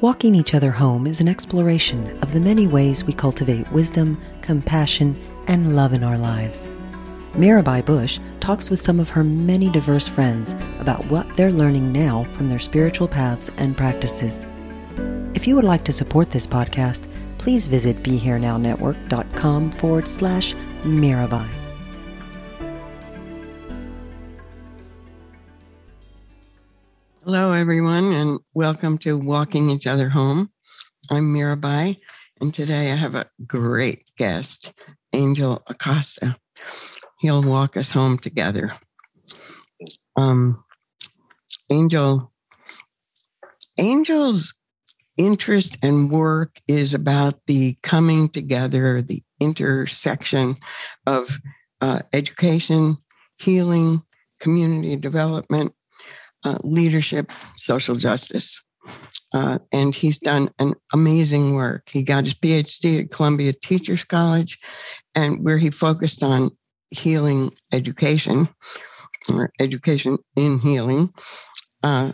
Walking each other home is an exploration of the many ways we cultivate wisdom, compassion, and love in our lives. Mirabai Bush talks with some of her many diverse friends about what they're learning now from their spiritual paths and practices. If you would like to support this podcast, please visit BeHereNowNetwork.com forward slash Mirabai. Hello, everyone, and welcome to Walking Each Other Home. I'm Mirabai, and today I have a great guest, Angel Acosta. He'll walk us home together. Um, Angel, Angel's interest and work is about the coming together, the intersection of uh, education, healing, community development, uh, leadership, social justice. Uh, and he's done an amazing work. He got his PhD at Columbia Teachers College, and where he focused on healing education or education in healing. Uh,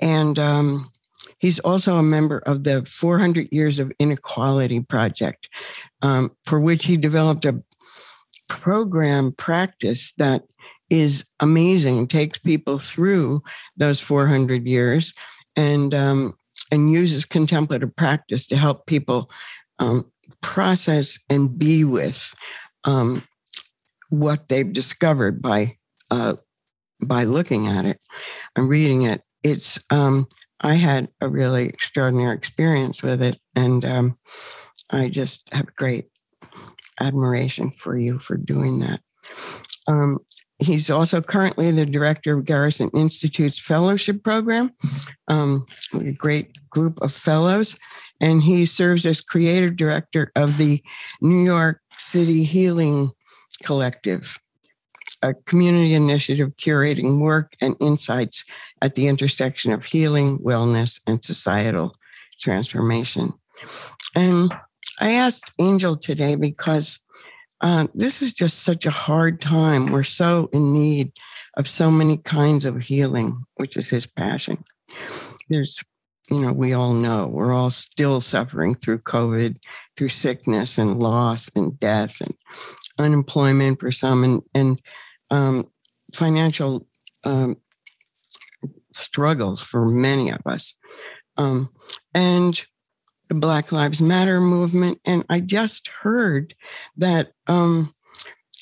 and um, he's also a member of the 400 Years of Inequality Project, um, for which he developed a program practice that is amazing, takes people through those 400 years and, um, and uses contemplative practice to help people um, process and be with um, what they've discovered by uh, by looking at it and reading it. It's um, I had a really extraordinary experience with it, and um, I just have great admiration for you for doing that. Um, he's also currently the director of Garrison Institute's fellowship program, um, a great group of fellows, and he serves as creative director of the New York City Healing Collective, a community initiative curating work and insights at the intersection of healing, wellness, and societal transformation. And I asked Angel today because uh, this is just such a hard time. We're so in need of so many kinds of healing, which is his passion. There's, you know, we all know we're all still suffering through COVID, through sickness and loss and death and unemployment for some and, and um, financial um, struggles for many of us. Um, and the Black Lives Matter movement. And I just heard that um,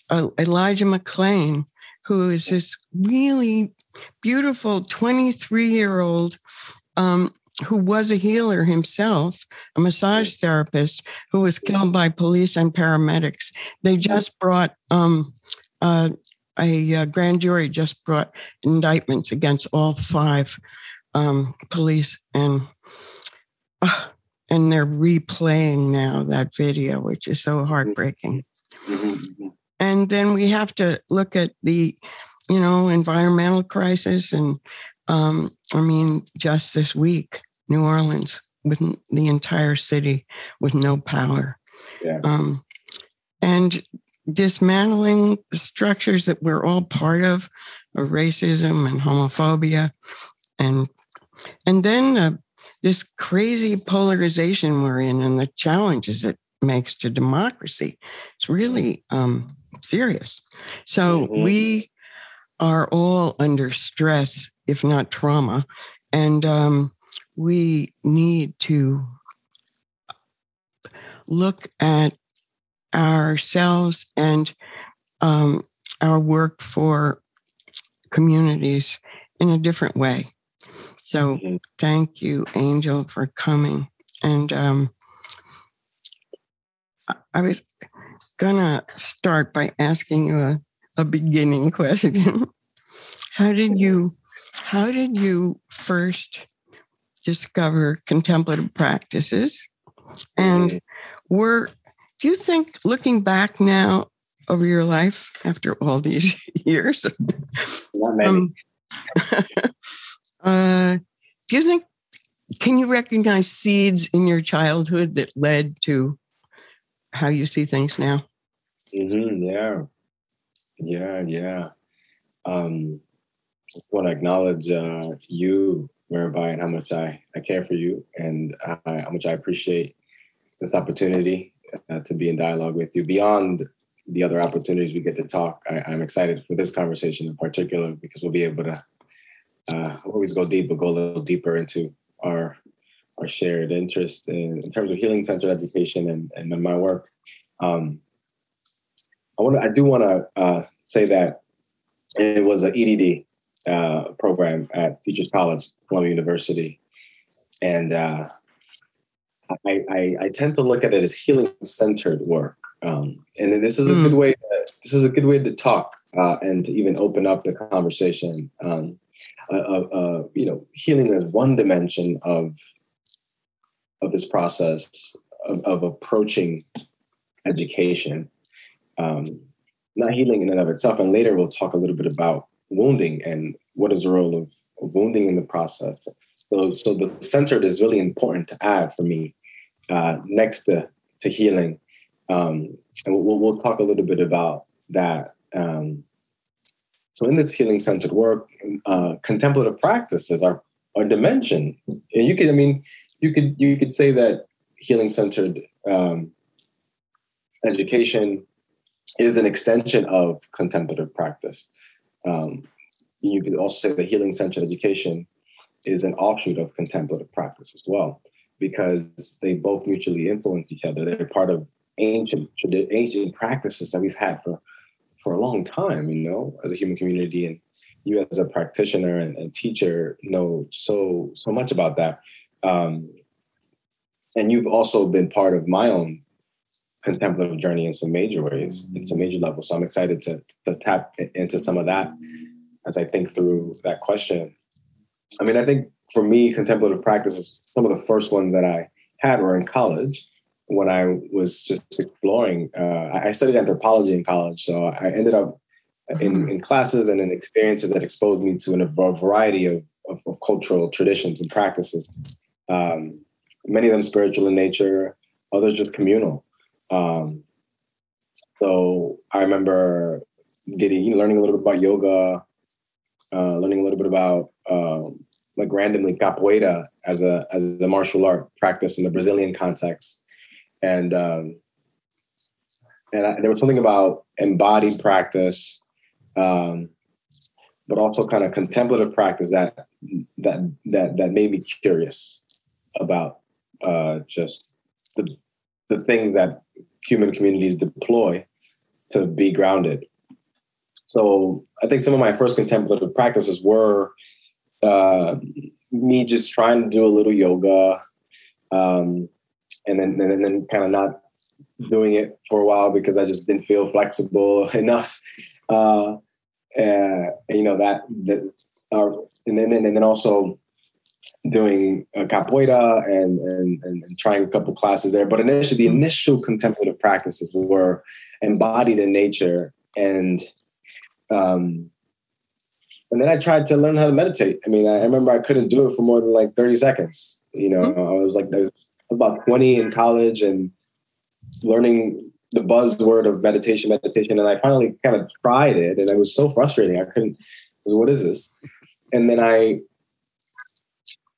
uh, Elijah McClain, who is this really beautiful 23 year old um, who was a healer himself, a massage therapist who was killed by police and paramedics. They just brought um, uh, a, a, grand jury just brought indictments against all five um, police, and uh, and they're replaying now that video, which is so heartbreaking. Mm-hmm. And then we have to look at the, you know, environmental crisis, and um, I mean, just this week, New Orleans with the entire city with no power. Yeah. Um, and dismantling structures that we're all part of, of racism and homophobia, and and then uh, this crazy polarization we're in and the challenges it makes to democracy. It's really um, serious. So mm-hmm. we are all under stress, if not trauma, and um, we need to look at ourselves and um, our work for communities in a different way. So mm-hmm. thank you, Angel, for coming. And um, I was gonna start by asking you a, a beginning question. how did you how did you first discover contemplative practices? And mm-hmm. were do you think looking back now over your life after all these years? um, uh, do you think can you recognize seeds in your childhood that led to how you see things now? Mm-hmm, yeah, yeah, yeah. Um, I want to acknowledge uh, you, Mirabai, and how much I, I care for you and uh, how much I appreciate this opportunity uh, to be in dialogue with you. Beyond the other opportunities we get to talk, I, am excited for this conversation in particular because we'll be able to uh, always go deep, but go a little deeper into our our shared interest in, in terms of healing centered education and, and in my work. Um, I want I do want to uh, say that it was an EDD uh, program at Teachers College, Columbia University, and uh, I, I, I, tend to look at it as healing centered work. Um, and this is a mm. good way. To, this is a good way to talk uh, and to even open up the conversation. Um, uh, you know, healing is one dimension of of this process of, of approaching education. Um, not healing in and of itself, and later we'll talk a little bit about wounding and what is the role of, of wounding in the process. So, so the centered is really important to add for me uh, next to to healing, um, and we'll, we'll talk a little bit about that. Um, so in this healing centered work, uh, contemplative practices are a dimension, and you could, I mean, you could you could say that healing centered um, education is an extension of contemplative practice. Um, you could also say that healing centered education is an offshoot of contemplative practice as well, because they both mutually influence each other. They're part of ancient ancient practices that we've had for for a long time, you know, as a human community. And you as a practitioner and, and teacher know so, so much about that. Um, and you've also been part of my own contemplative journey in some major ways, in some major levels. So I'm excited to, to tap into some of that as I think through that question. I mean, I think for me, contemplative practices, some of the first ones that I had were in college when I was just exploring. Uh, I studied anthropology in college, so I ended up in, mm-hmm. in classes and in experiences that exposed me to a variety of, of, of cultural traditions and practices. Um, many of them spiritual in nature, others just communal. Um, so I remember getting learning a little bit about yoga, uh, learning a little bit about um, like randomly capoeira as a as a martial art practice in the Brazilian context and um, and I, there was something about embodied practice, um, but also kind of contemplative practice that that that that made me curious about uh, just the the things that human communities deploy to be grounded. So I think some of my first contemplative practices were uh, me just trying to do a little yoga, um, and then and then kind of not doing it for a while because I just didn't feel flexible enough. Uh, and, you know that that uh, and then and then also doing uh, capoeira and, and, and trying a couple classes there. But initially, the initial contemplative practices were embodied in nature, and um, and then I tried to learn how to meditate. I mean, I remember I couldn't do it for more than like thirty seconds. You know, mm-hmm. I was like I was about twenty in college and learning the buzzword of meditation, meditation, and I finally kind of tried it, and it was so frustrating. I couldn't. what is this? And then I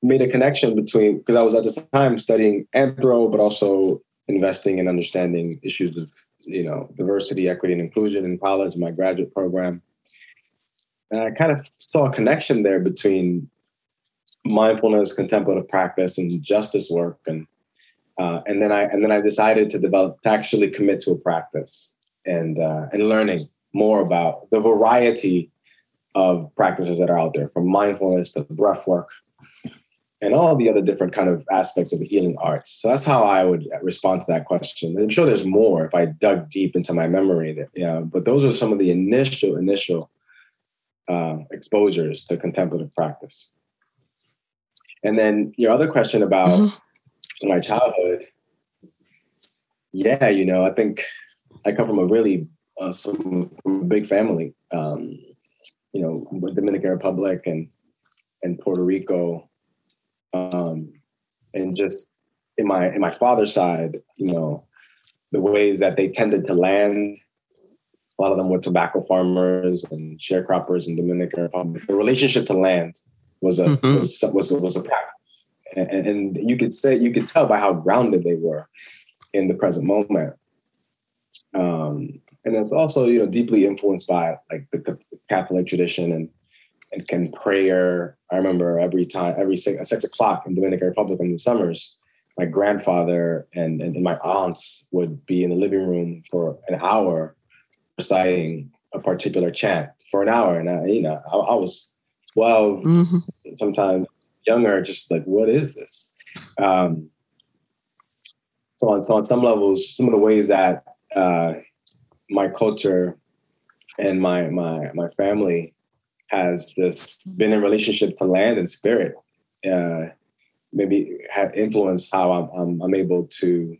made a connection between because I was at this time studying anthro, but also investing and understanding issues of you know diversity, equity, and inclusion in college, my graduate program. And I kind of saw a connection there between mindfulness, contemplative practice, and justice work, and uh, and then I and then I decided to develop to actually commit to a practice and uh, and learning more about the variety of practices that are out there, from mindfulness to breath work and all the other different kind of aspects of the healing arts. So that's how I would respond to that question. I'm sure there's more if I dug deep into my memory. That, yeah, but those are some of the initial initial uh, exposures to contemplative practice. And then your other question about mm-hmm. My childhood. Yeah, you know, I think I come from a really uh, some, from a big family. Um, you know, Dominican Republic and and Puerto Rico um, and just in my in my father's side, you know, the ways that they tended to land. A lot of them were tobacco farmers and sharecroppers in Dominican Republic. The relationship to land was a mm-hmm. was, was, was a practice, and, and you could say you could tell by how grounded they were in the present moment. Um, and it's also you know deeply influenced by like the Catholic tradition and and can prayer. I remember every time, every six, six o'clock in Dominican Republic in the summers, my grandfather and, and, my aunts would be in the living room for an hour reciting a particular chant for an hour. And I, you know, I, I was 12, mm-hmm. sometimes younger, just like, what is this? Um, so on, so on some levels, some of the ways that uh, my culture and my my my family has just been in relationship to land and spirit. Uh, maybe have influenced how I'm, I'm, I'm able to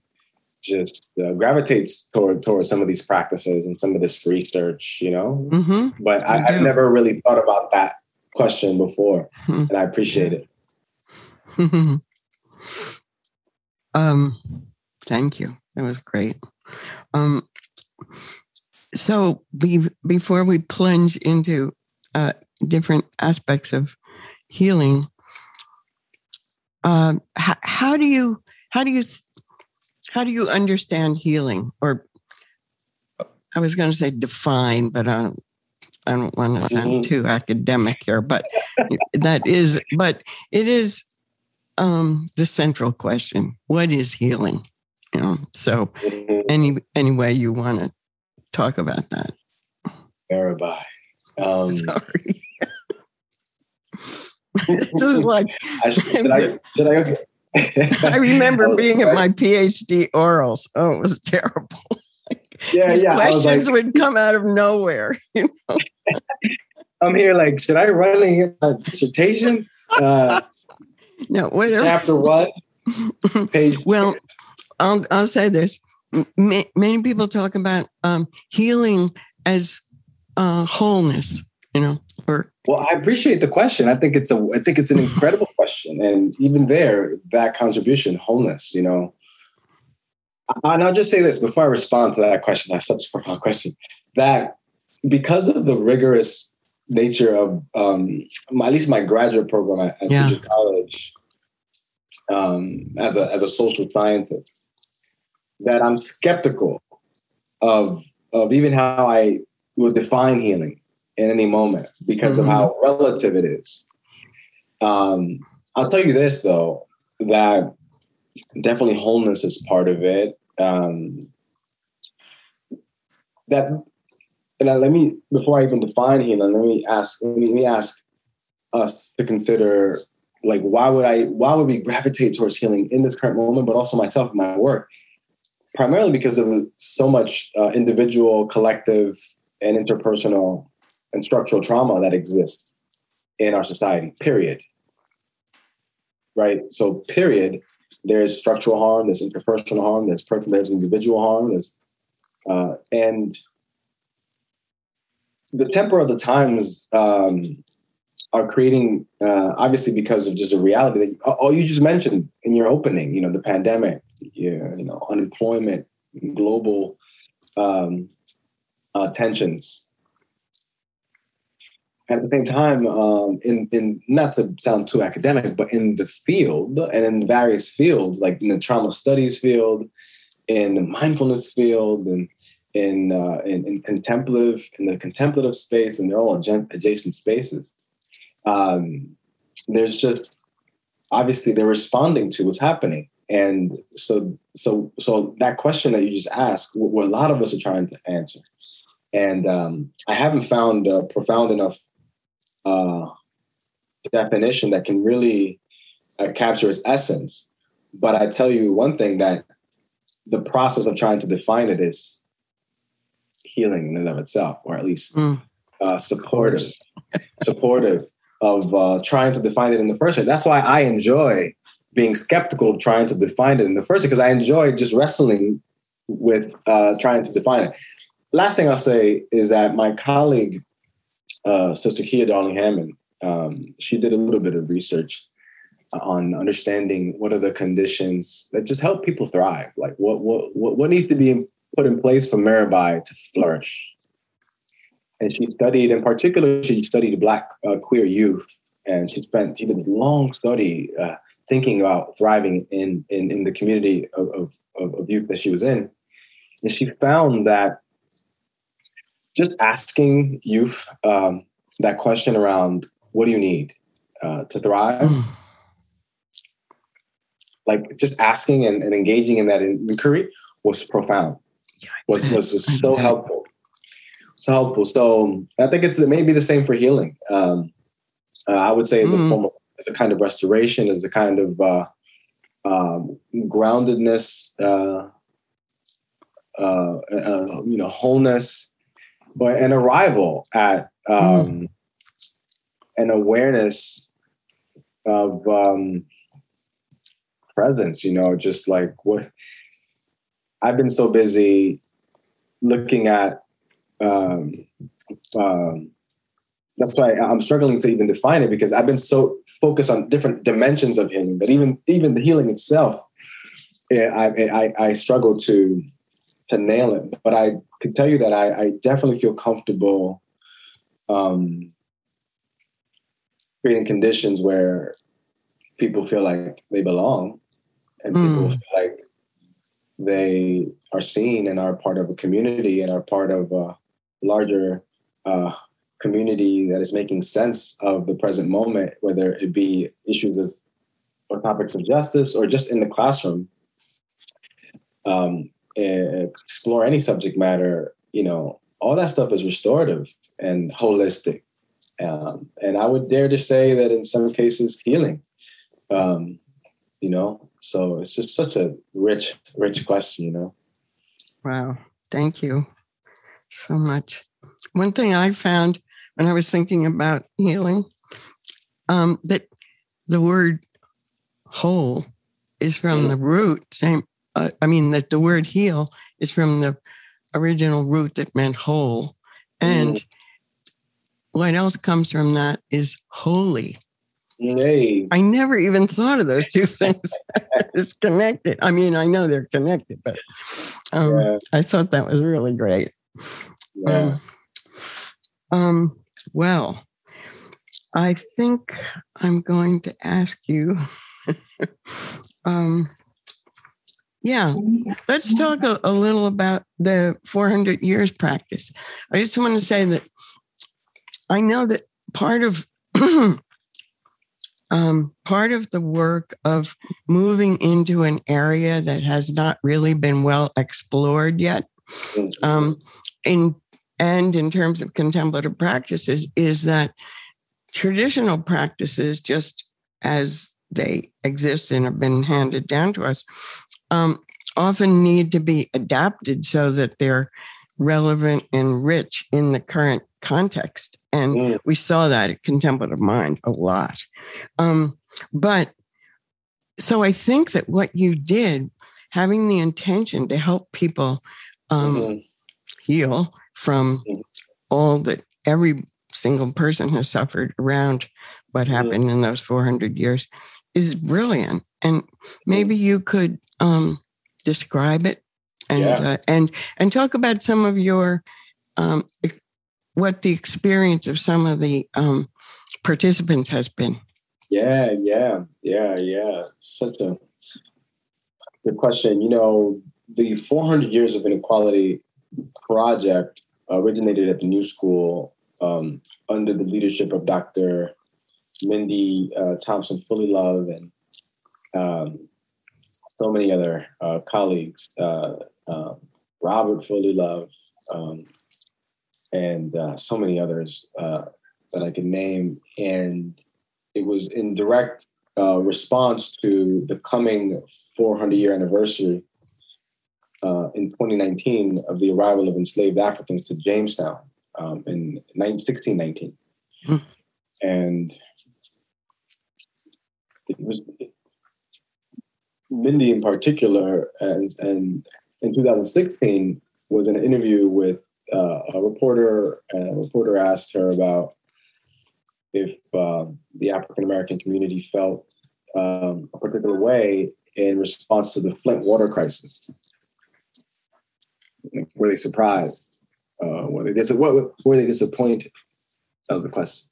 just uh, gravitate toward towards some of these practices and some of this research, you know. Mm-hmm. But I, have never really thought about that question before, mm-hmm. and I appreciate it. um, thank you. That was great. Um, so be, before we plunge into uh, different aspects of healing. Um, how, how do you how do you how do you understand healing? Or I was going to say define, but I don't I don't want to sound mm-hmm. too academic here. But that is, but it is um, the central question: What is healing? You know. So, any any way you want to talk about that? Mirabai. Um, Sorry. this is like. I, should I, should I, I remember being at my PhD orals. Oh, it was terrible. yeah, These yeah, questions like, would come out of nowhere. You know. I'm here like, should I write a dissertation? Uh, no, whatever. Chapter what? page. Well, I'll I'll say this. many people talk about um, healing as uh, wholeness, you know, or well, I appreciate the question. I think it's a I think it's an incredible question. And even there, that contribution, wholeness, you know. And I'll just say this before I respond to that question. That's such a profound question. That because of the rigorous nature of um, my, at least my graduate program at, at yeah. College, um, as a as a social scientist, that I'm skeptical of of even how I will define healing in any moment because mm-hmm. of how relative it is. Um, I'll tell you this though, that definitely wholeness is part of it. Um, that and let me before I even define healing, let me ask let me, let me ask us to consider like why would I why would we gravitate towards healing in this current moment, but also myself and my work, primarily because of so much uh, individual, collective, and interpersonal and structural trauma that exists in our society, period. Right? So, period, there's structural harm, there's interpersonal harm, there's personal, there's individual harm, there's, uh, and the temper of the times um, are creating, uh, obviously, because of just a reality that all you just mentioned in your opening, you know, the pandemic, you know, unemployment, global um, uh, tensions. At the same time, um, in in not to sound too academic, but in the field and in various fields, like in the trauma studies field, in the mindfulness field, and in uh, in, in contemplative in the contemplative space, and they're all adjacent spaces. Um, there's just obviously they're responding to what's happening, and so so so that question that you just asked, what a lot of us are trying to answer, and um, I haven't found a profound enough uh, definition that can really uh, capture its essence. But I tell you one thing that the process of trying to define it is healing in and of itself, or at least mm. uh, supportive, supportive of uh, trying to define it in the first place. That's why I enjoy being skeptical of trying to define it in the first place, because I enjoy just wrestling with uh, trying to define it. Last thing I'll say is that my colleague, uh, Sister Kia Darling Hammond, um, she did a little bit of research on understanding what are the conditions that just help people thrive. Like what what, what needs to be put in place for Mirabai to flourish. And she studied, in particular, she studied Black uh, queer youth, and she spent she did a long study uh, thinking about thriving in, in, in the community of, of, of youth that she was in. And she found that just asking youth um, that question around what do you need uh, to thrive mm. like just asking and, and, engaging in that inquiry was profound was was, was so helpful, so helpful. So I think it's it maybe the same for healing. Um, uh, I would say as mm. a form of as a kind of restoration, as a kind of uh, um, groundedness, uh, uh, uh you know, wholeness, but an arrival at um, mm. an awareness of um, presence. You know, just like what I've been so busy looking at. Um, um, that's why I'm struggling to even define it because I've been so focused on different dimensions of healing but even even the healing itself, eh, I I, I struggle to to nail it. But I can tell you that I, I definitely feel comfortable um, creating conditions where people feel like they belong and mm. people feel like they are seen and are part of a community and are part of a larger uh, community that is making sense of the present moment, whether it be issues of or topics of justice or just in the classroom. Um, explore any subject matter, you know, all that stuff is restorative and holistic. Um, and I would dare to say that in some cases, healing. Um, you know, so it's just such a rich, rich question, you know. Wow. Thank you so much. One thing I found when I was thinking about healing, um, that the word whole is from the root, same, uh, I mean, that the word heal is from the original root that meant whole. And mm. what else comes from that is holy. Hey. I never even thought of those two things as connected. I mean, I know they're connected, but um, yeah. I thought that was really great. Yeah. Um, um, well, I think I'm going to ask you. um, yeah, let's talk a, a, little about the 400 years practice. I just want to say that I know that part of um, part of the work of moving into an area that has not really been well explored yet, mm-hmm. um, in and in terms of contemplative practices, is that traditional practices, just as they exist and have been handed down to us, um, often need to be adapted so that they're relevant and rich in the current context. And mm. we saw that at Contemplative Mind a lot. Um, but so I think that what you did, having the intention to help people um, mm-hmm. heal from mm-hmm. all that every single person has suffered around what mm-hmm. happened in those 400 years is brilliant. And maybe you could um, describe it and yeah. uh, and and talk about some of your um, what the experience of some of the um, participants has been. Yeah, yeah, yeah, yeah. Such a good question. You know, the 400 Years of Inequality project originated at the New School um, under the leadership of Dr. Mindy uh, Thompson Fullilove and um, so many other uh, colleagues, uh, uh Robert Fullilove, um, and uh, so many others uh, that I can name. And it was in direct response to the coming 400 year anniversary in 2019 of the arrival of enslaved Africans to Jamestown um, in 1619. Mm. And it was Mindy in particular, as, and in 2016 was an interview with uh, a reporter, a reporter asked her about if uh, the African American community felt um, a particular way in response to the Flint water crisis. Were they surprised? Uh, were they dis- what, were they disappointed? That was the question.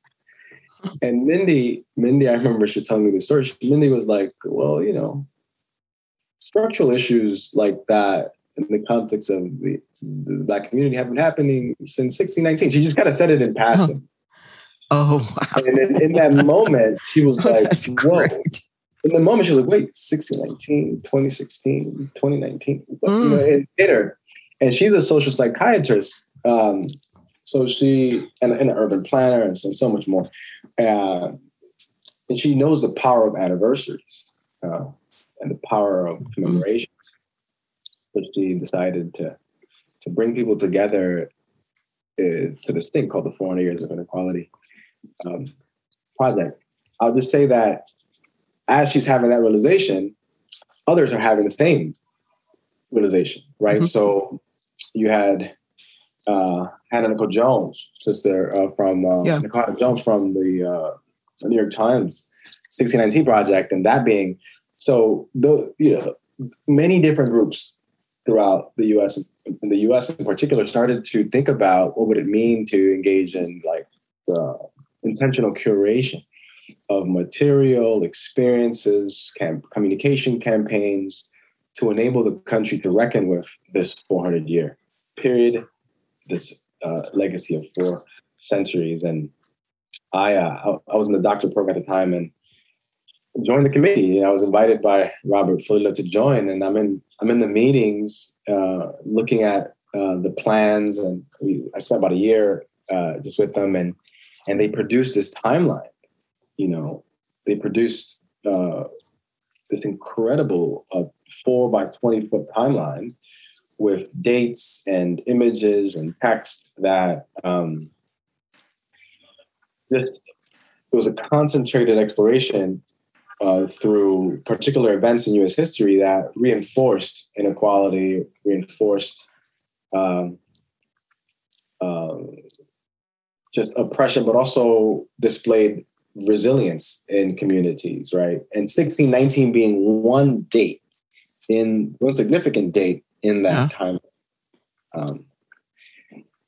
And Mindy, Mindy, I remember she telling me the story. Mindy was like, "Well, you know, structural issues like that in the context of the, the black community have been happening since 1619." She just kind of said it in passing. Oh, wow. And in, in that moment, she was oh, like, "Whoa." Great. In the moment, she was like, wait, 1619, 2016, 2019. Mm. You know, it hit. And she's a social psychiatrist. Um, so she and, and, an urban planner and so, so much more. Uh, and she knows the power of anniversaries uh, and the power of commemoration. So she decided to to bring people together uh, to this thing called the 400 Years of Inequality um, project. I'll just say that as she's having that realization, others are having the same realization, right? Mm-hmm. So you had uh, Hannah Nikole Jones, sister uh, from uh, yeah. Nikole Jones from the uh, New York Times 1619 project, and that being so. The you know many different groups throughout the U.S. in the U.S. in particular started to think about what would it mean to engage in like the intentional curation of material experiences, camp, communication campaigns to enable the country to reckon with this 400 year period, this uh, legacy of four centuries. And I, uh, I was in the doctorate program at the time and joined the committee. I was invited by Robert Fuller to join, and I'm in I'm in the meetings uh, looking at uh, the plans, and we, I spent about a year uh, just with them, and and they produced this timeline. You know, they produced uh, this incredible uh, four by twenty foot timeline with dates and images and text that um, just it was a concentrated exploration uh, through particular events in U.S. history that reinforced inequality, reinforced um, um, just oppression, but also displayed resilience in communities, right? And 1619 being one date in one significant date in that yeah. time. Um,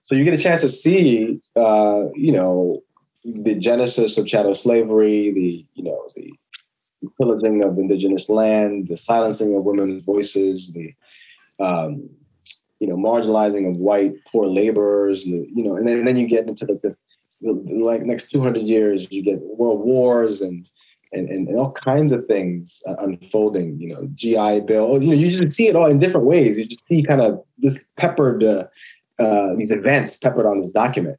so you get a chance to see, uh, you know, the genesis of chattel slavery, the you know the pillaging of indigenous land, the silencing of women's voices, the um, you know marginalizing of white poor laborers, you know, and then, and then you get into the, the, the like next 200 years, you get world wars and and, and, and, all kinds of things unfolding, you know, GI Bill, you know, you just see it all in different ways. You just see kind of this peppered, uh, uh, these events peppered on this document.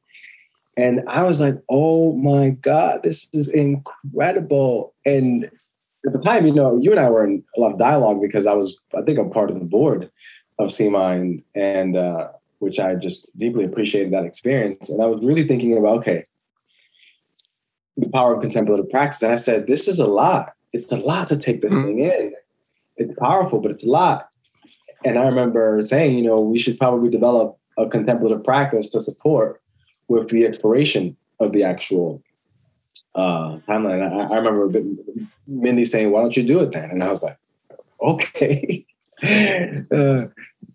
And I was like, oh my God, this is incredible. And at the time, you know, you and I were in a lot of dialogue because I was, I think I'm part of the board of CMind. And uh, which I just deeply appreciated that experience. And I was really thinking about, okay, the power of contemplative practice. And I said, this is a lot. It's a lot to take this mm-hmm. thing in. It's powerful, but it's a lot. And I remember saying, you know, we should probably develop a contemplative practice to support with the exploration of the actual uh, timeline. I, I remember Mindy saying, "Why don't you do it then?" And I was like, "Okay." uh,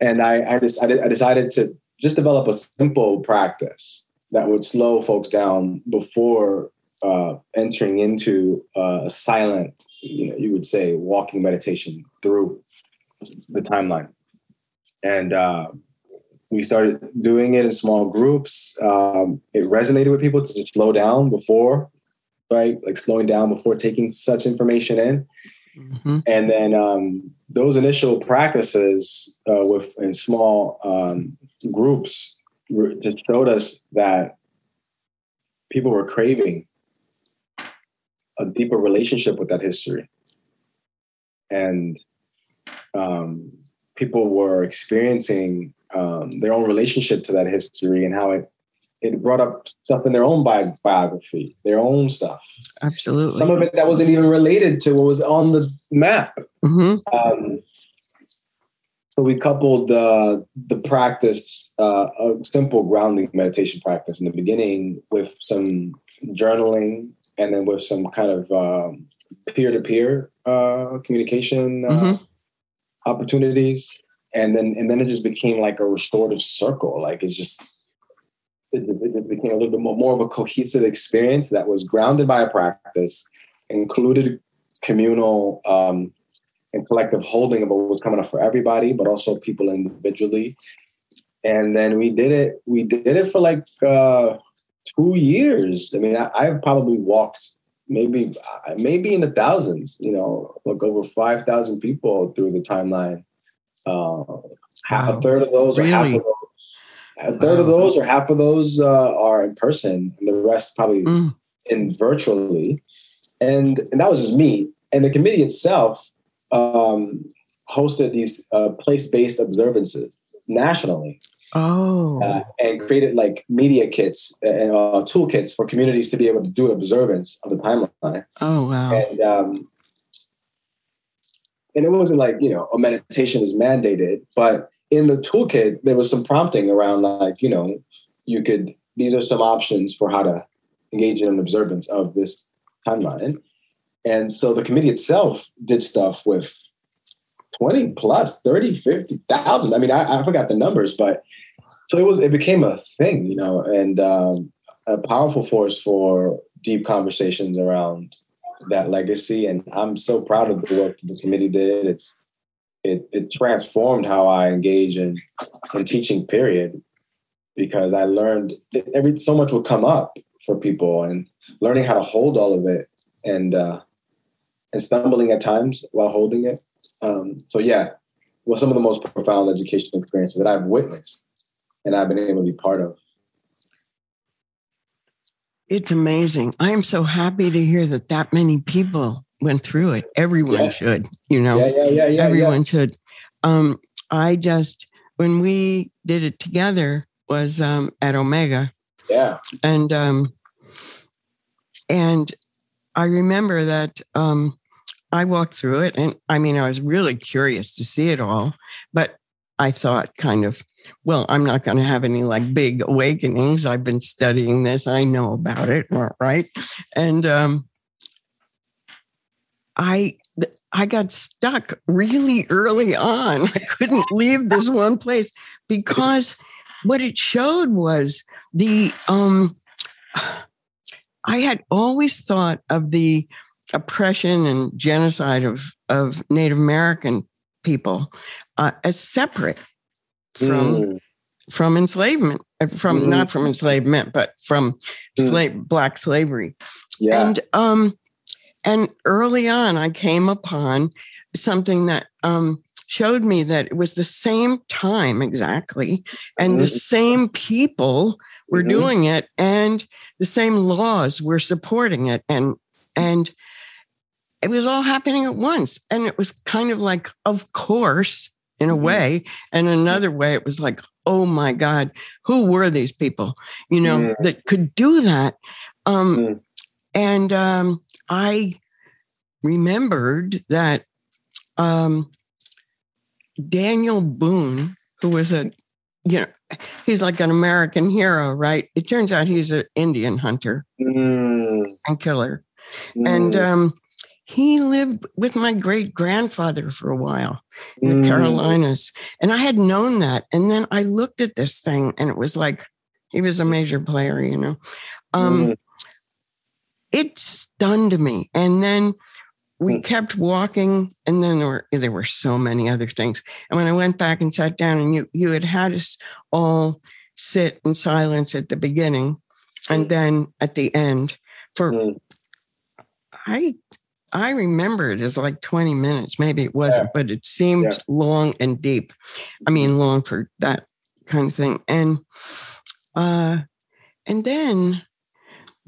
and I, I just I, I decided to just develop a simple practice that would slow folks down before uh, entering into uh, a silent, you know, you would say, walking meditation through the timeline. And uh, we started doing it in small groups. Um, it resonated with people to slow down before, right? Like slowing down before taking such information in. Mm-hmm. And then um, those initial practices uh, with in small um, groups just showed us that people were craving a deeper relationship with that history, and um, people were experiencing um, their own relationship to that history and how it it brought up stuff in their own bi- biography, their own stuff. Absolutely. Some of it that wasn't even related to what was on the map. Mm-hmm. Um, so we coupled uh, the practice, uh, a simple grounding meditation practice in the beginning with some journaling and then with some kind of um, peer-to-peer uh, communication uh, mm-hmm. opportunities. And then, and then it just became like a restorative circle. Like it's just, it, it became a little bit more, more of a cohesive experience that was grounded by a practice, included communal um, and collective holding of what was coming up for everybody, but also people individually. And then we did it. We did it for like uh, two years. I mean, I, I've probably walked maybe maybe in the thousands. You know, like over five thousand people through the timeline. Uh, wow. a third of those really? or half of those a third wow. of those or half of those uh, are in person, and the rest probably mm. in virtually. And and that was just me. And the committee itself um, hosted these uh, place-based observances nationally. Oh, uh, and created like media kits and uh, toolkits for communities to be able to do observance of the timeline. Oh wow! And um, and it wasn't like you know a meditation is mandated, but in the toolkit, there was some prompting around like, you know, you could, these are some options for how to engage in an observance of this timeline. And so the committee itself did stuff with 20 plus 30, 50,000. I mean, I, I, forgot the numbers, but so it was, it became a thing, you know, and um, a powerful force for deep conversations around that legacy. And I'm so proud of the work that the committee did. It's, it, it transformed how I engage in, in teaching, period, because I learned every so much would come up for people and learning how to hold all of it and uh, and stumbling at times while holding it. Um, so yeah, was some of the most profound educational experiences that I've witnessed and I've been able to be part of. It's amazing. I am so happy to hear that that many people went through it. Everyone yeah. should, you know. Yeah, yeah, yeah, yeah Everyone yeah. should. Um, I just when we did it together was um, at Omega. Yeah. And um, and I remember that um, I walked through it, and I mean, I was really curious to see it all, but I thought kind of, well, I'm not going to have any like big awakenings. I've been studying this. I know about it, right? And um, I I got stuck really early on. I couldn't leave this one place because what it showed was the um I had always thought of the oppression and genocide of of Native American people uh, as separate from mm. from enslavement, uh, from mm. not from enslavement, but from mm. slave black slavery. Yeah. And um, and early on, I came upon something that um, showed me that it was the same time exactly, and mm-hmm. the same people were mm-hmm. doing it, and the same laws were supporting it, and and it was all happening at once. And it was kind of like, of course, in a Mhm. way. And another way, it was like, oh my God, who were these people, you know, Mm. that could do that? Um, Mm. And um, I remembered that um, Daniel Boone, who was a, you know, he's like an American hero, right? It turns out he's an Indian hunter Mm, and killer. And mm, um, he lived with my great grandfather for a while in mm, the Carolinas. And I had known that. And then I looked at this thing and it was like he was a major player, you know. Um, mm, It stunned me. And then we Hmm. kept walking, and then there were, there were so many other things. And when I went back and sat down, and you you had had us all sit in silence at the beginning, and Mm. then at the end for mm. I I remember it as like 20 minutes. Maybe it wasn't, but it seemed Yeah. long and deep. I mean, long for that kind of thing. And uh and then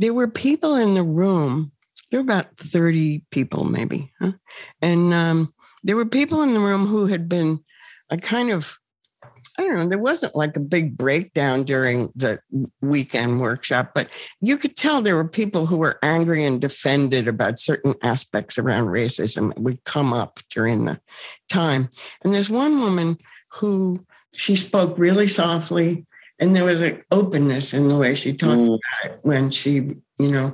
there were people in the room. There were about 30 people, maybe. Huh? And um, there were people in the room who had been a kind of I don't know, there wasn't like a big breakdown during the weekend workshop, but you could tell there were people who were angry and defended about certain aspects around racism that would come up during the time. And there's one woman who she spoke really softly, and there was an openness in the way she talked Mm. about it when she, you know,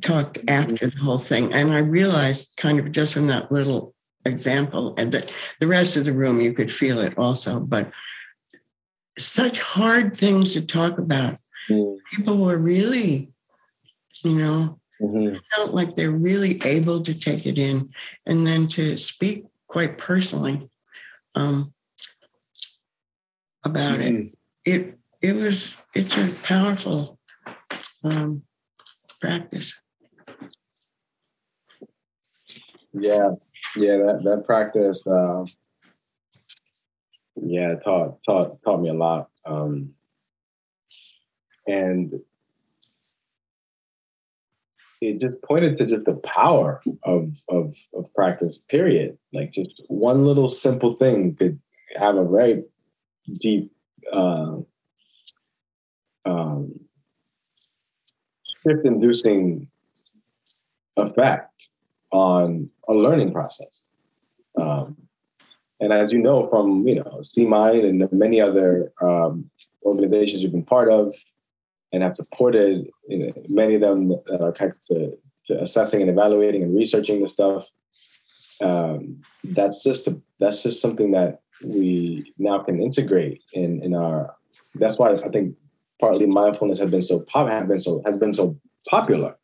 talked after the whole thing. And I realized kind of just from that little example, and that the rest of the room you could feel it also, but such hard things to talk about. Mm, People were really, you know, mhm, felt like they're really able to take it in and then to speak quite personally um, about mm. It it was it's a powerful um, practice. Yeah, yeah, that that practice, uh, yeah, taught taught taught me a lot, um, and it just pointed to just the power of of of practice. Period. Like just one little simple thing could have a very deep uh, um, shift-inducing effect on a learning process. Um, and as you know from you know CMind and many other um, organizations you've been part of and have supported, you know, many of them that are connected to, to assessing and evaluating and researching this stuff. Um, that's just a, that's just something that we now can integrate in in our. That's why I think partly mindfulness has been so pop have been so has been so popular,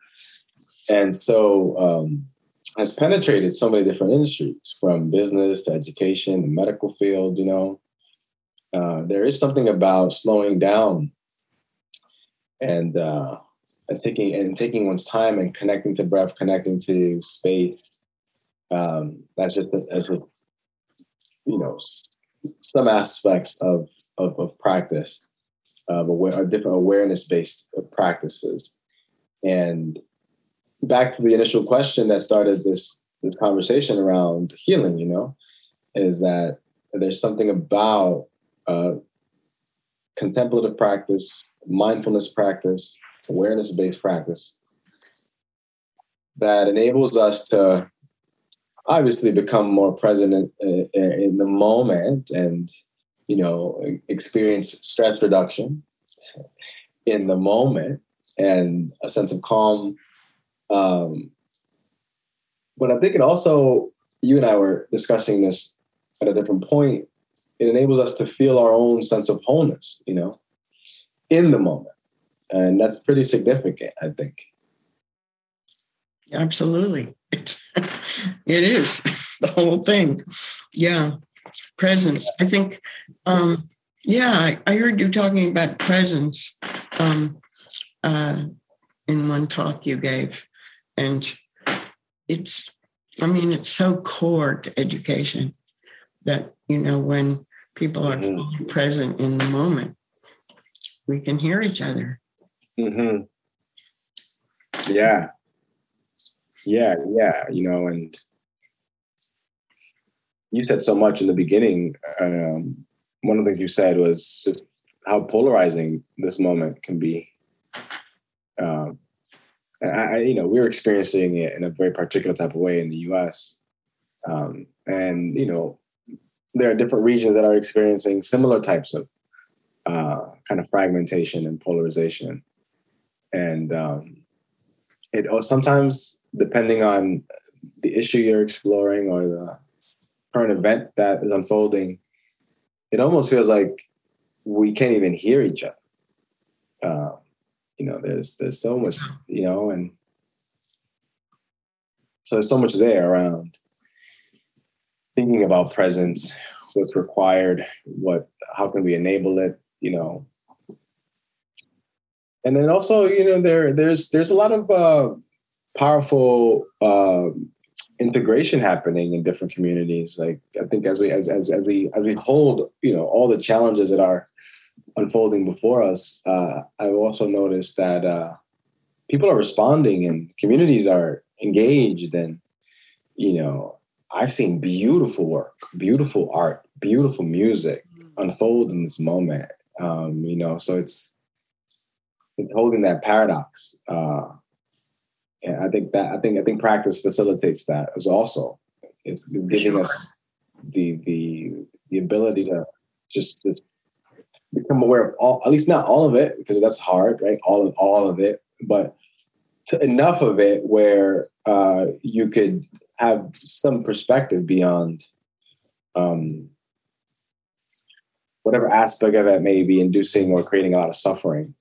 and so. Um, has penetrated so many different industries from business to education the medical field you know. Uh, there is something about slowing down and uh, and taking and taking one's time and connecting to breath connecting to space. Um, that's just a, a, you know some aspects of of, of practice of aware, different awareness based practices. And back to the initial question that started this this conversation around healing you know is that there's something about uh, contemplative practice mindfulness practice awareness based practice that enables us to obviously become more present in, in, in the moment and you know experience stress reduction in the moment and a sense of calm um, but I'm thinking also, you and I were discussing this at a different point. It enables us to feel our own sense of wholeness, you know, in the moment. And that's pretty significant, I think. Absolutely. It, it is the whole thing. Yeah. Presence. I think, um, yeah, I, I heard you talking about presence um, uh, in one talk you gave. And it's, I mean, it's so core to education that, you know, when people are Mhm. fully present in the moment, we can hear each other. Mm-hmm. Yeah. Yeah, yeah, you know, and you said so much in the beginning. Um, one of the things you said was just how polarizing this moment can be. Um, I, you know, we're experiencing it in a very particular type of way in the U.S. Um, and you know, there are different regions that are experiencing similar types of uh, kind of fragmentation and polarization. And um, it sometimes, depending on the issue you're exploring or the current event that is unfolding, it almost feels like we can't even hear each other. Uh, you know, there's there's so much, you know, and so there's so much there around thinking about presence, what's required, what how can we enable it, you know. And then also, you know, there there's there's a lot of uh, powerful uh, integration happening in different communities. Like I think as we as, as as we as we hold, you know, all the challenges that are unfolding before us, uh, I've also noticed that uh, people are responding and communities are engaged and you know I've seen beautiful work, beautiful art, beautiful music mm. unfold in this moment. Um, you know, so it's, it's holding that paradox. Uh, and I think that I think I think practice facilitates that as also. It's giving sure. us the the the ability to just just become aware of all at least not all of it because that's hard, right? All of all of it, but to enough of it where uh, you could have some perspective beyond um, whatever aspect of it may be inducing or creating a lot of suffering.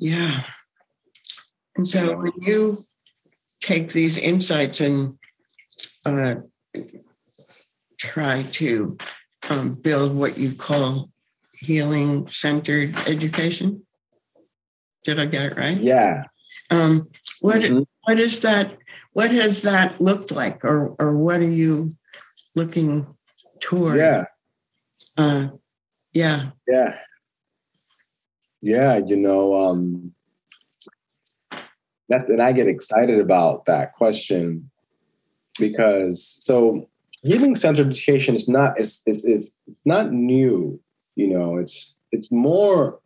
Yeah. And so when you take these insights and uh, try to um, build what you call healing centered education, did I get it right? Yeah. Um, what mm-hmm. what is that? What has that looked like, or or what are you looking toward? Yeah. Uh, yeah. Yeah. Yeah. You know, um, that and I get excited about that question because so healing centered education is not it's, it's it's not new. You know, it's it's more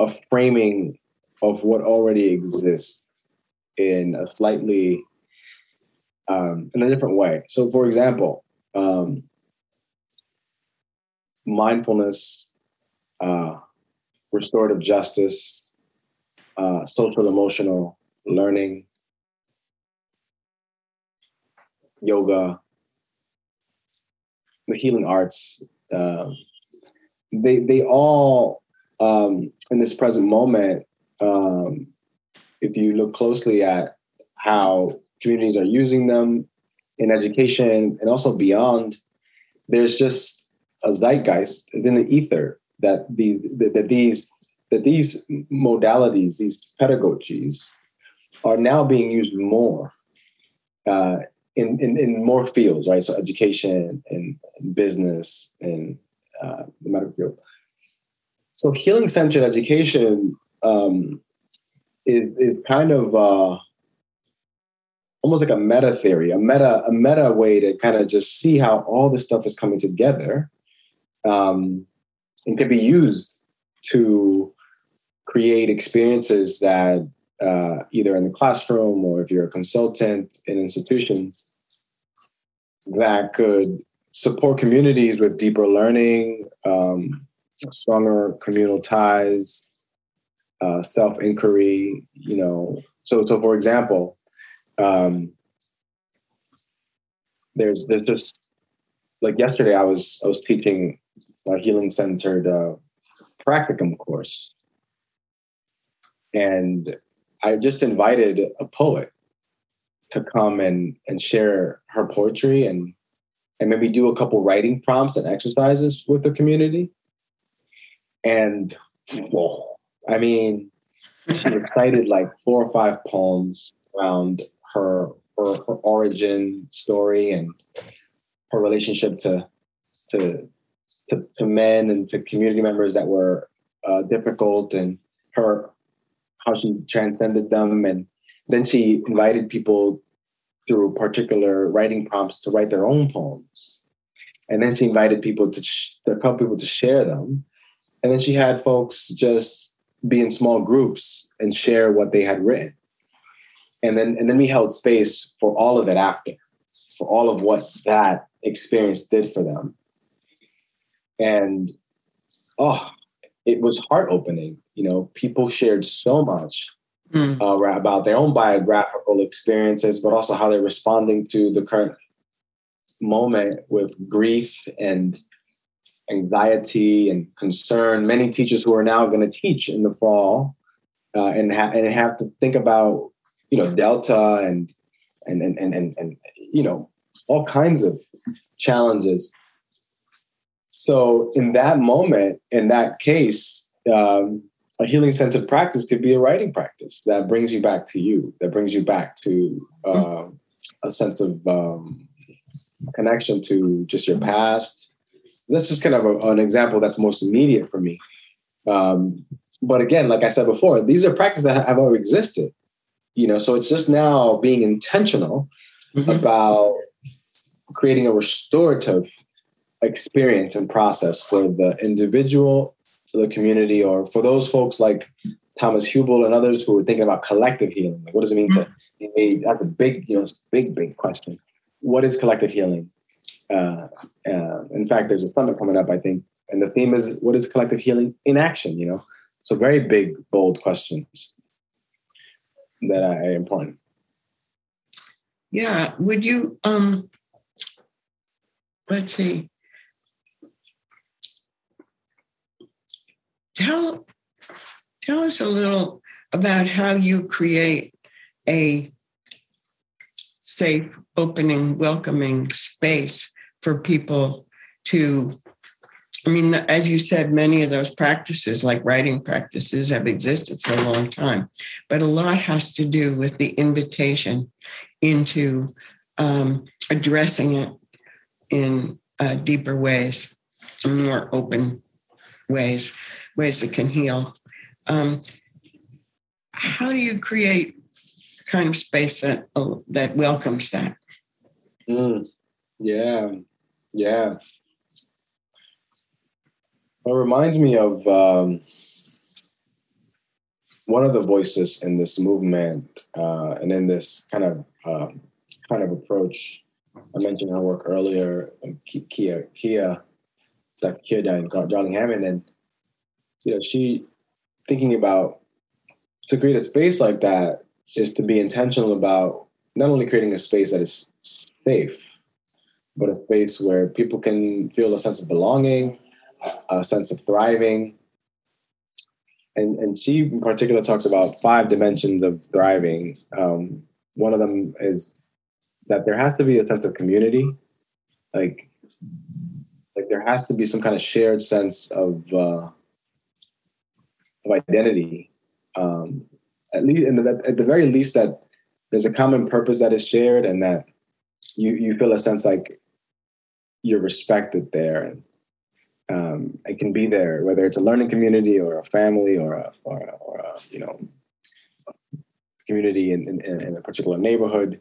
a framing of what already exists in a slightly um, in a different way. So, for example, um, mindfulness, uh, restorative justice, uh, social emotional learning, yoga, the healing arts. Uh, they they all um, in this present moment um, if you look closely at how communities are using them in education and also beyond, there's just a zeitgeist in the ether that these that these that these modalities, these pedagogies, are now being used more uh, in, in, in more fields, right? So education and, and business and uh, the medical field. So healing centered education um, is is kind of uh, almost like a meta theory, a meta a meta way to kind of just see how all this stuff is coming together, um, and can be used to create experiences that uh, either in the classroom or if you're a consultant in institutions that could support communities with deeper learning, um, stronger communal ties, uh, self inquiry. You know, so so for example, um, there's there's just like yesterday I was I was teaching a healing centered uh, practicum course, and I just invited a poet to come and and share her poetry and and maybe do a couple writing prompts and exercises with the community. And well, I mean, she recited like four or five poems around her her, her origin story and her relationship to, to to to, men and to community members that were uh, difficult and her how she transcended them and then she invited people through particular writing prompts to write their own poems. And then she invited people to, sh- a couple people to share them. And then she had folks just be in small groups and share what they had written. And then, and then we held space for all of it after, for all of what that experience did for them. And oh, it was heart opening. You know, people shared so much mm. uh, about their own biographical experiences, but also how they're responding to the current moment with grief and anxiety and concern. Many teachers who are now going to teach in the fall uh, and, ha- and have to think about, you know, Delta and and and and and, and you know all kinds of challenges. So in that moment, in that case, um, a healing centered practice could be a writing practice that brings you back to you, that brings you back to uh, a sense of um, connection to just your past. That's just kind of a, an example that's most immediate for me. Um, but again, like I said before, these are practices that have already existed. You know, so it's just now being intentional mm-hmm. about creating a restorative experience and process for the individual, the community, or for those folks like Thomas Hübl and others who are thinking about collective healing. Like, what does it mean to? Mm-hmm. That's a big, you know, big, big question. What is collective healing? Uh, uh, in fact, there's a summit coming up, I think, and the theme is what is collective healing in action? You know, so very big, bold questions that are important. Yeah. Would you um let's see. Tell tell us a little about how you create a safe, opening, welcoming space for people to I mean, as you said, many of those practices, like writing practices, have existed for a long time, but a lot has to do with the invitation into um, addressing it in uh, deeper ways, more open ways, ways that can heal. Um, how do you create kind of space that that welcomes that? Mm, yeah, yeah. It reminds me of um, one of the voices in this movement uh, and in this kind of um, kind of approach. I mentioned her work earlier, Kia Kia, Dr. Kia Darling Hammond, and you know she thinking about to create a space like that is to be intentional about not only creating a space that is safe, but a space where people can feel a sense of belonging, a sense of thriving. And, and she in particular talks about five dimensions of thriving. Um, one of them is that there has to be a sense of community, like like there has to be some kind of shared sense of uh, of identity. Um, at least, at the very least, that there's a common purpose that is shared, and that you you feel a sense like you're respected there, and um, it can be there, whether it's a learning community or a family or a, or a, or a you know community in, in, in, a particular neighborhood.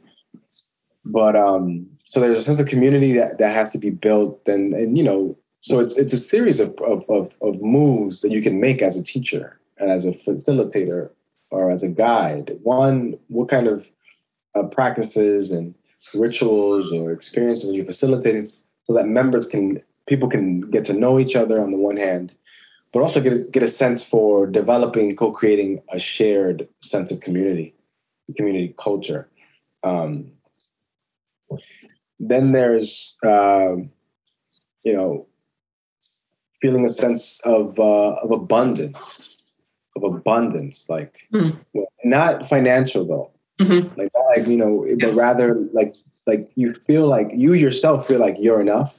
But um, so there's a sense of community that, that has to be built, and and you know, so it's it's a series of, of of, of moves that you can make as a teacher and as a facilitator or as a guide. One, what kind of uh, practices and rituals or experiences are you facilitating so that members can people can get to know each other on the one hand, but also get a, get a sense for developing, co-creating a shared sense of community, community culture. Um, then there's uh, you know feeling a sense of uh, of abundance, of abundance, like mm. well, not financial though, mm-hmm. like like you know, but rather like like you feel like you yourself feel like you're enough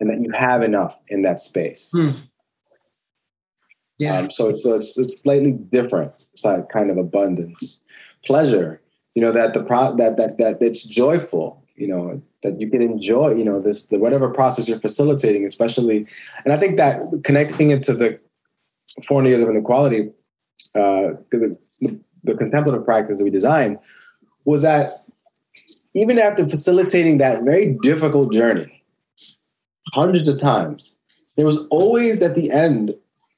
and that you have enough in that space. Hmm. Yeah. Um, so it's, it's it's slightly different side kind of abundance, pleasure. You know that the pro that that that it's joyful. You know that you can enjoy. You know this the whatever process you're facilitating, especially, and I think that connecting it to the 400 years of inequality, uh, the, the, the contemplative practice that we designed was that even after facilitating that very difficult journey hundreds of times, there was always at the end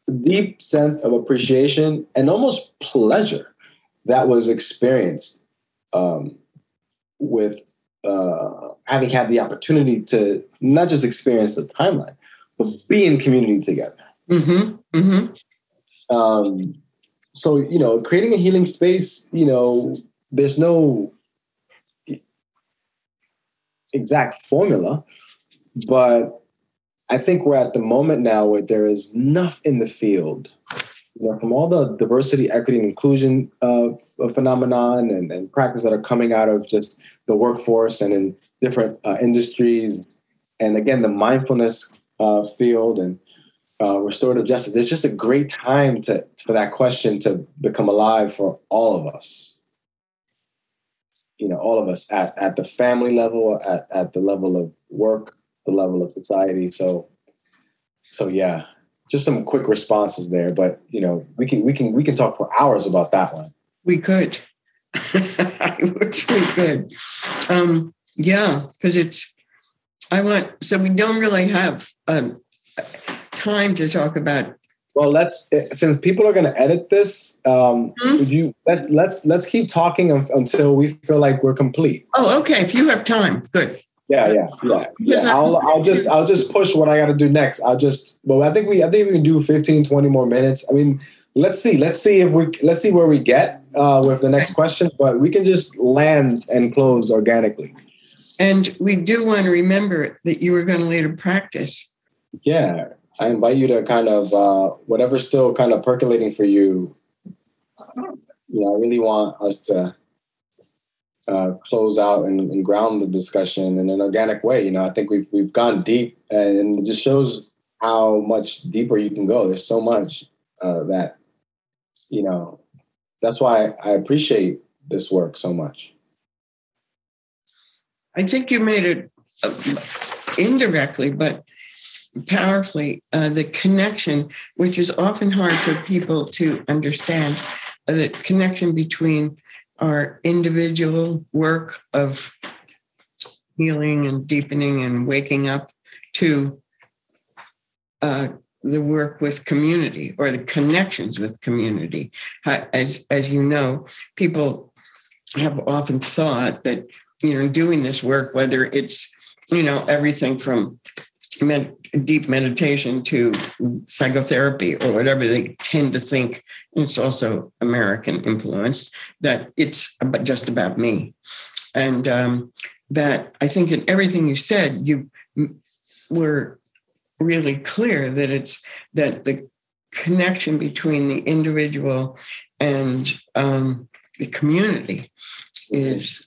a deep sense of appreciation and almost pleasure that was experienced um, with uh, having had the opportunity to not just experience the timeline, but be in community together. Mm-hmm. Mm-hmm. Um, so you know, creating a healing space, you know, there's no exact formula, but I think we're at the moment now where there is enough in the field, you know, from all the diversity, equity, and inclusion uh, phenomenon and, and practice that are coming out of just the workforce and in different uh, industries, and again the mindfulness uh, field and uh, restorative justice. It's just a great time to for that question to become alive for all of us. You know, all of us at, at the family level, at, at the level of work, the level of society. So, so yeah, just some quick responses there. But you know, we can we can we can talk for hours about that one. We could. I wish we could. Um, yeah, because it's. I want so we don't really have um, time to talk about well let's since people are going to edit this um mm-hmm. you let's let's let's keep talking until we feel like we're complete oh okay if you have time good yeah yeah yeah, yeah. I'll, I'll just i'll just push what i got to do next. I'll just well i think we i think we can do 15 20 more minutes. I mean let's see let's see if we let's see where we get uh, with the next questions but we can just land and close organically. And we do want to remember that you were going to later practice. Yeah I invite you to kind of uh, whatever's still kind of percolating for you. You know, I really want us to uh, close out and, and, ground the discussion in an organic way. You know, I think we've we've gone deep, and it just shows how much deeper you can go. There's so much uh, that you know. That's why I appreciate this work so much. I think you made it uh, indirectly, but powerfully uh, the connection, which is often hard for people to understand, uh, the connection between our individual work of healing and deepening and waking up to uh, the work with community or the connections with community. As, as you know, people have often thought that, you know, doing this work, whether it's, you know, everything from med- deep meditation to psychotherapy or whatever they tend to think it's also american influence that it's just about me. And um, that i think in everything you said you were really clear that it's that the connection between the individual and um, the community is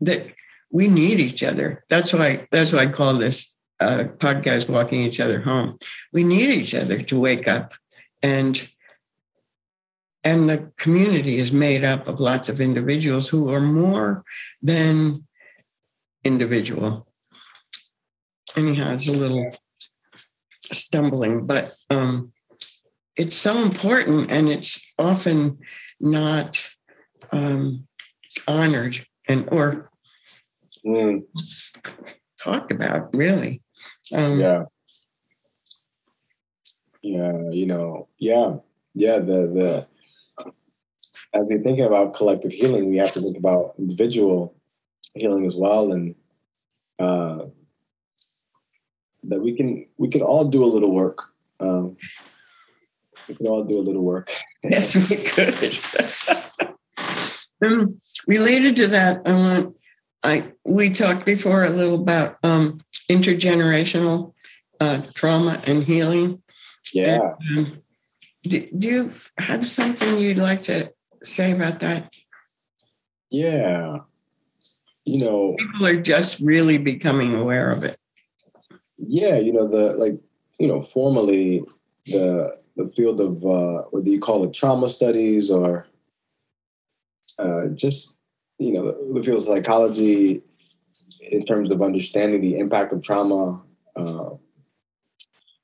that we need each other. That's why that's why i call this uh, podcast walking each other home. We need each other to wake up and and the community is made up of lots of individuals who are more than individual. Anyhow it's a little stumbling but um, it's so important and it's often not um, honored and or mm. talked about really um, yeah. Yeah, you know, yeah, yeah. The the as we think about collective healing, we have to think about individual healing as well, and uh, that we can we can all do a little work. Um, we can all do a little work. yes, we could. um, related to that, I want I we talked before a little about um, intergenerational uh, trauma and healing. Yeah. And, um, do, do you have something you'd like to say about that? Yeah. You know, people are just really becoming aware of it. Yeah, you know the like you know formally the the field of uh, what do you call it trauma studies or uh, just you know the, field of psychology in terms of understanding the impact of trauma, uh,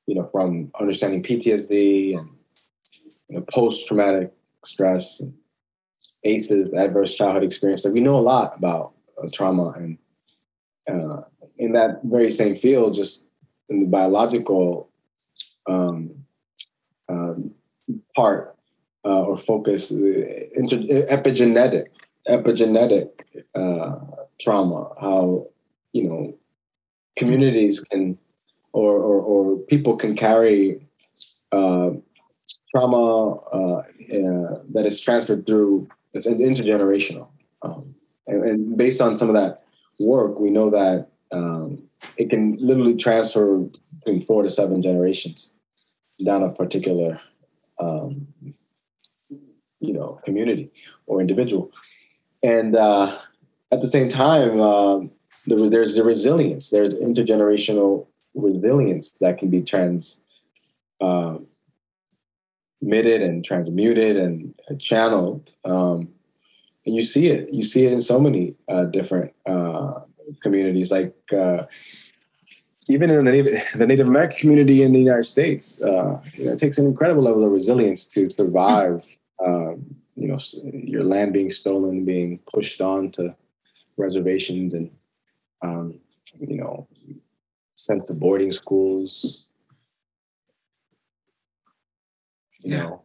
you know, from understanding PTSD and you know, post-traumatic stress, and ACEs, adverse childhood experience. Like we know a lot about uh, trauma and uh, in that very same field, just in the biological um, um, part uh, or focus, inter- epigenetic epigenetic uh, trauma, how you know communities can or or, or people can carry uh, trauma uh, that is transferred through it's intergenerational, um, and, and, based on some of that work, we know that um, it can literally transfer between four to seven generations down a particular um, you know community or individual and uh, at the same time, uh, there, there's the resilience. There's intergenerational resilience that can be trans uh, and transmuted and channeled. Um, and you see it. You see it in so many uh, different uh, communities, like uh, even in the Native, the Native American community in the United States. Uh, you know, it takes an incredible level of resilience to survive um, you know your land being stolen, being pushed on to reservations, and um, you know sent to boarding schools. You yeah. know,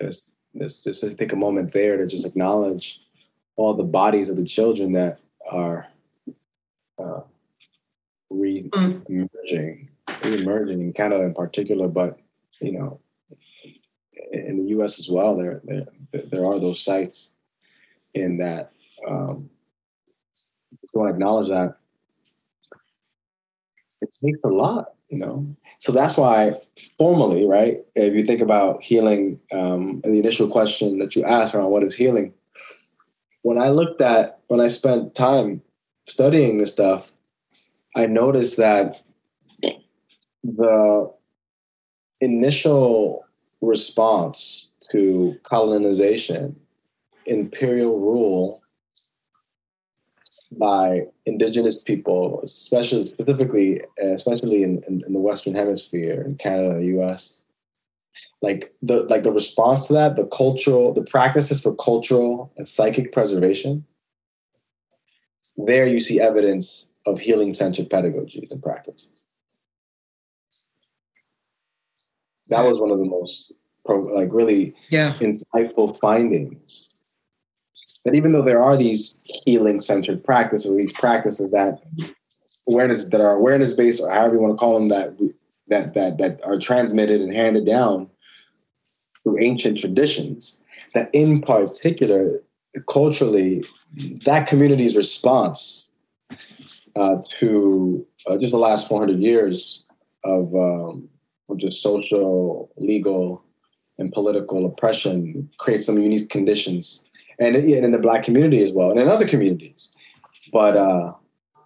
let's, let's just take a moment there to just acknowledge all the bodies of the children that are uh, re-emerging, re-emerging in Canada in particular, but you know, in the U.S. as well. There, there, there are those sites in that. Um, I want to acknowledge that it takes a lot, you know. So that's why formally, right? If you think about healing, um, and the initial question that you asked around what is healing, when I looked at when I spent time studying this stuff, I noticed that the initial response to colonization, imperial rule by indigenous people, especially specifically, especially in, in, in, the Western Hemisphere, in Canada, the U.S. Like the like the response to that, the cultural, the practices for cultural and psychic preservation. There, you see evidence of healing-centered pedagogies and practices. that was one of the most like really yeah. insightful findings. That even though there are these healing centered practices, or these practices that awareness that are awareness based, or however you want to call them, that that that that are transmitted and handed down through ancient traditions, that in particular, culturally, that community's response uh, to uh, just the last 400 years of um, of just social, legal, and political oppression creates some unique conditions, and, and in the Black community as well, and in other communities. But uh,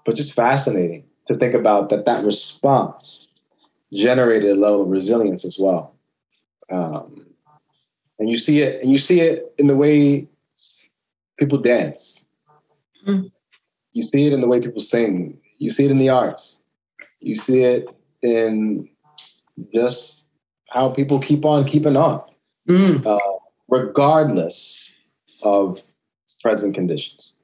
but just fascinating to think about that. That response generated a level of resilience as well, um, and you see it, and you see it in the way people dance. Mm. You see it in the way people sing. You see it in the arts. You see it in just how people keep on keeping on, mm. uh, regardless of present conditions.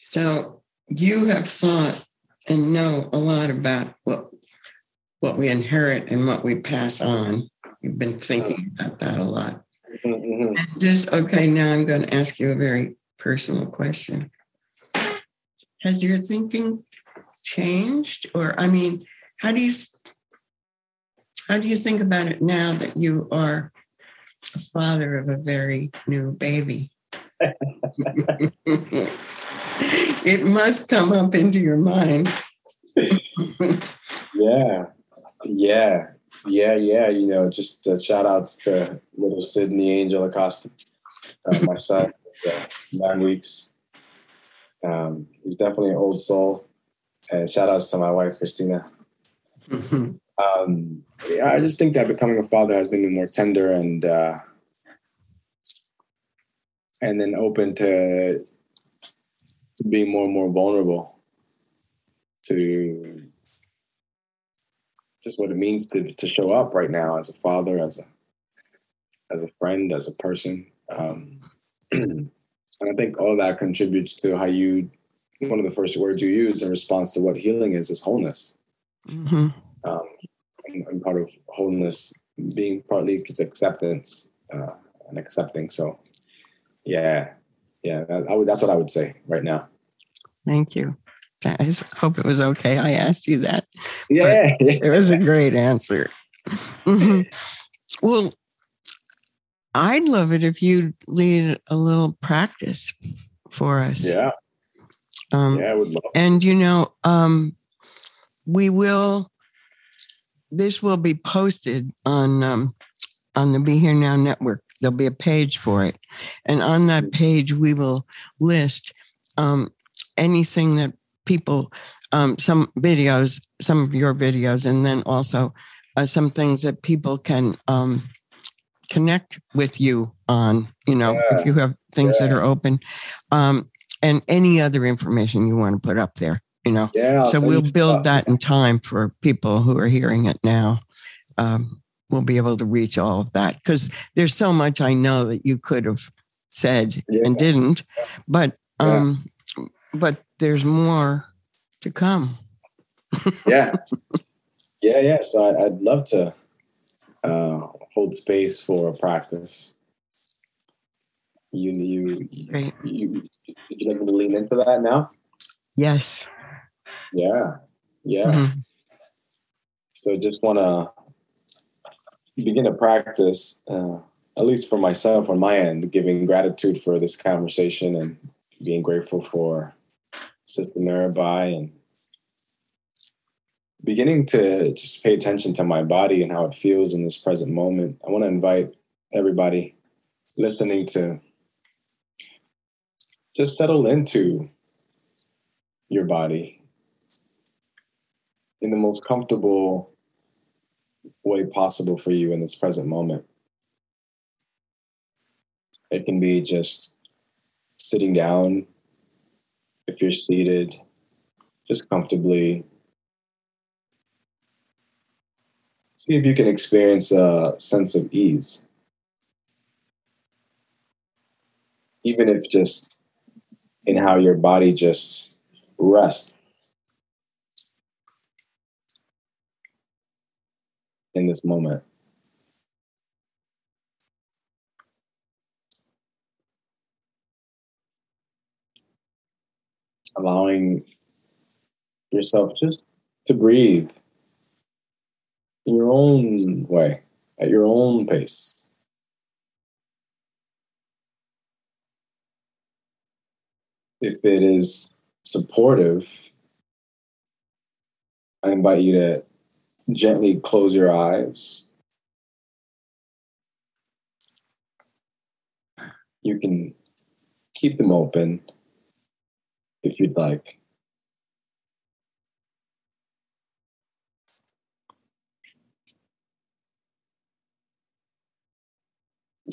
So you have thought and know a lot about what what we inherit and what we pass on. You've been thinking about that a lot. Mm-hmm. Just okay. Now I'm going to ask you a very personal question. Has your thinking changed or i mean how do you how do you think about it now that you are a father of a very new baby? It must come up into your mind. Yeah yeah yeah yeah you know just uh, shout outs to little sydney angel acosta uh, my son uh, nine weeks. Um, he's definitely an old soul and shout outs to my wife, Christina. Mm-hmm. Um, yeah, I just think that becoming a father has been me more tender and uh, and then open to to being more and more vulnerable to just what it means to to show up right now as a father, as a as a friend, as a person. Um, And I think all that contributes to how you, one of the first words you use in response to what healing is, is wholeness. Mm-hmm. Um, and, and, part of wholeness being partly it's acceptance uh, and accepting. So, yeah, yeah, that, I would, that's what I would say right now. Thank you. I hope it was okay. I asked you that. Yeah, it was a great answer. Mm-hmm. Well, I'd love it if you'd lead a little practice for us. Yeah. Um, yeah, I would love. And you know, um, we will. This will be posted on um, on the Be Here Now network. There'll be a page for it, and on that page we will list um, anything that people, um, some videos, some of your videos, and then also uh, some things that people can um, connect with you on, you know, yeah. if you have things yeah. that are open, um, and any other information you want to put up there, you know. Yeah. so we'll build that in time for people who are hearing it now. Um, we'll be able to reach all of that because there's so much I know that you could have said yeah. and didn't, but um, but there's more to come. yeah. Yeah, yeah. So I, would love to uh, hold space for a practice. You, you, you, you, would you like to lean into that now? Yes. Yeah, yeah. Mm-hmm. So just want to begin to practice, uh, at least for myself on my end, giving gratitude for this conversation and being grateful for Sister Mirabai and beginning to just pay attention to my body and how it feels in this present moment. I want to invite everybody listening to just settle into your body in the most comfortable way possible for you in this present moment. It can be just sitting down if you're seated, just comfortably see if you can experience a sense of ease. Even if just in how your body just rests in this moment. Allowing yourself just to breathe in your own way, at your own pace. If it is supportive, I invite you to gently close your eyes. You can keep them open if you'd like.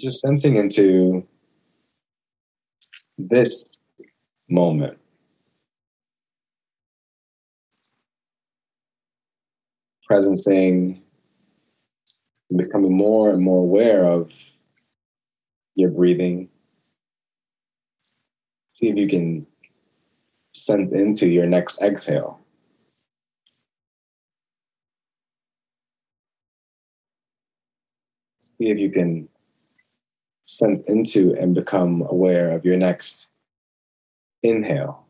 just sensing into this moment. Presencing, and becoming more and more aware of your breathing. See if you can sense into your next exhale. See if you can sent into and become aware of your next inhale.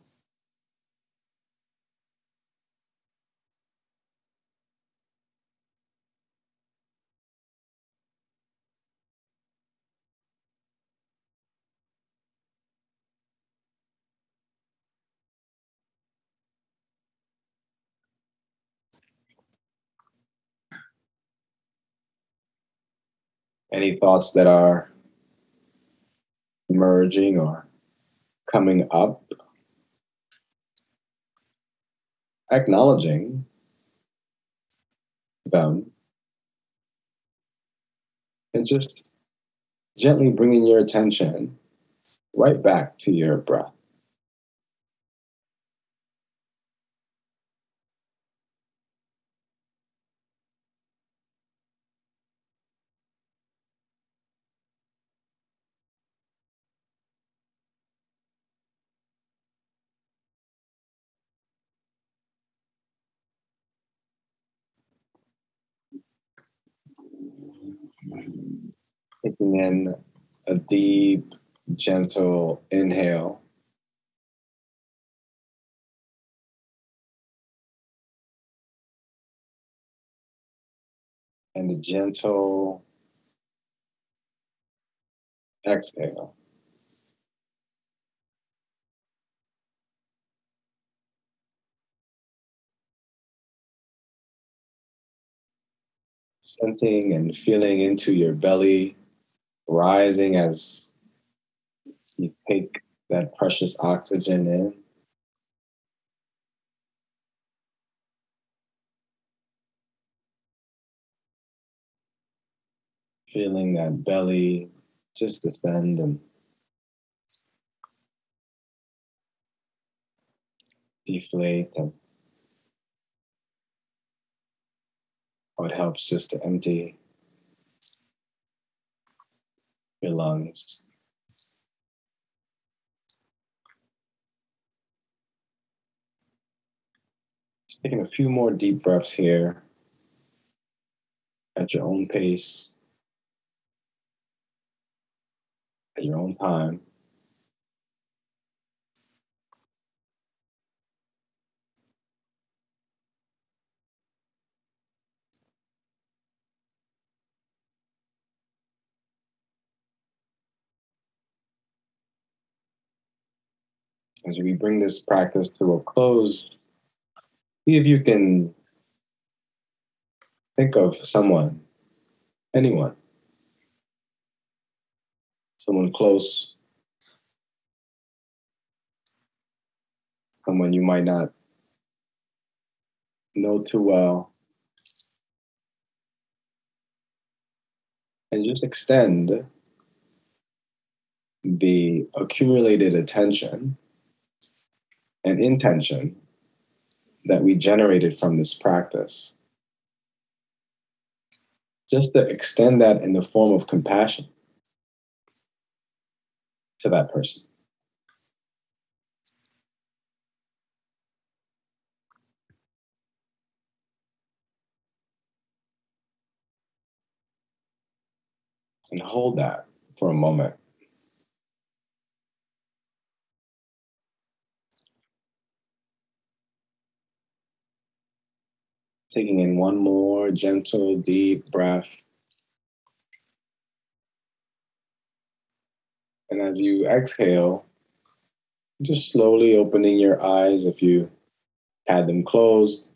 Any thoughts that are emerging or coming up, acknowledging them, and just gently bringing your attention right back to your breath. Taking in a deep, gentle inhale. And a gentle exhale. Sensing and feeling into your belly rising as you take that precious oxygen in. Feeling that belly just descend and deflate and how it helps just to empty your lungs. Just taking a few more deep breaths here at your own pace, at your own time. As we bring this practice to a close, see if you can think of someone, anyone, someone close, someone you might not know too well. And just extend the accumulated attention and intention that we generated from this practice, just to extend that in the form of compassion to that person. And hold that for a moment. Taking in one more gentle, deep breath. And as you exhale, just slowly opening your eyes if you had them closed.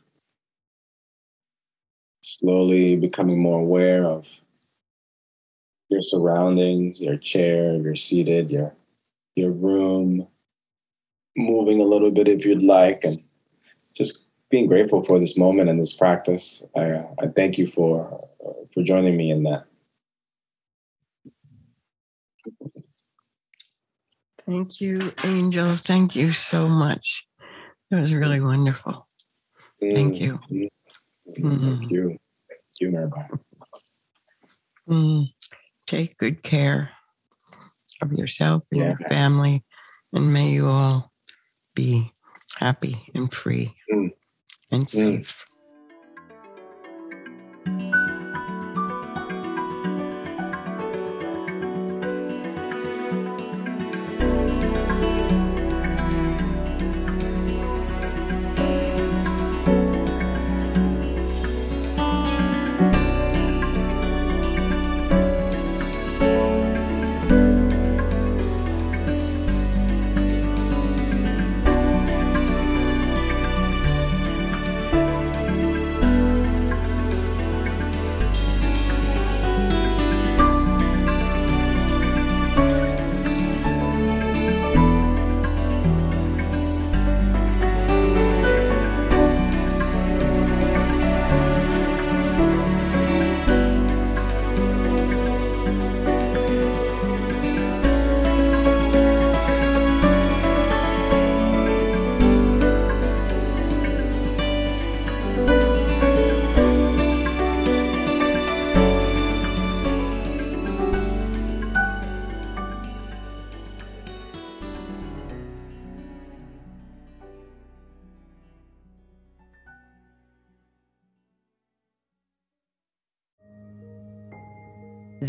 Slowly becoming more aware of your surroundings, your chair, you're seated, your your room, moving a little bit if you'd like, and just being grateful for this moment and this practice. I, I thank you for for joining me in that. Thank you, Angel. Thank you so much. It was really wonderful. Thank you. Mm-hmm. Thank you. Thank you, Mirabai. Mm. Take good care of yourself and Yeah. your family, and may you all be happy and free Mm. And mm. safe.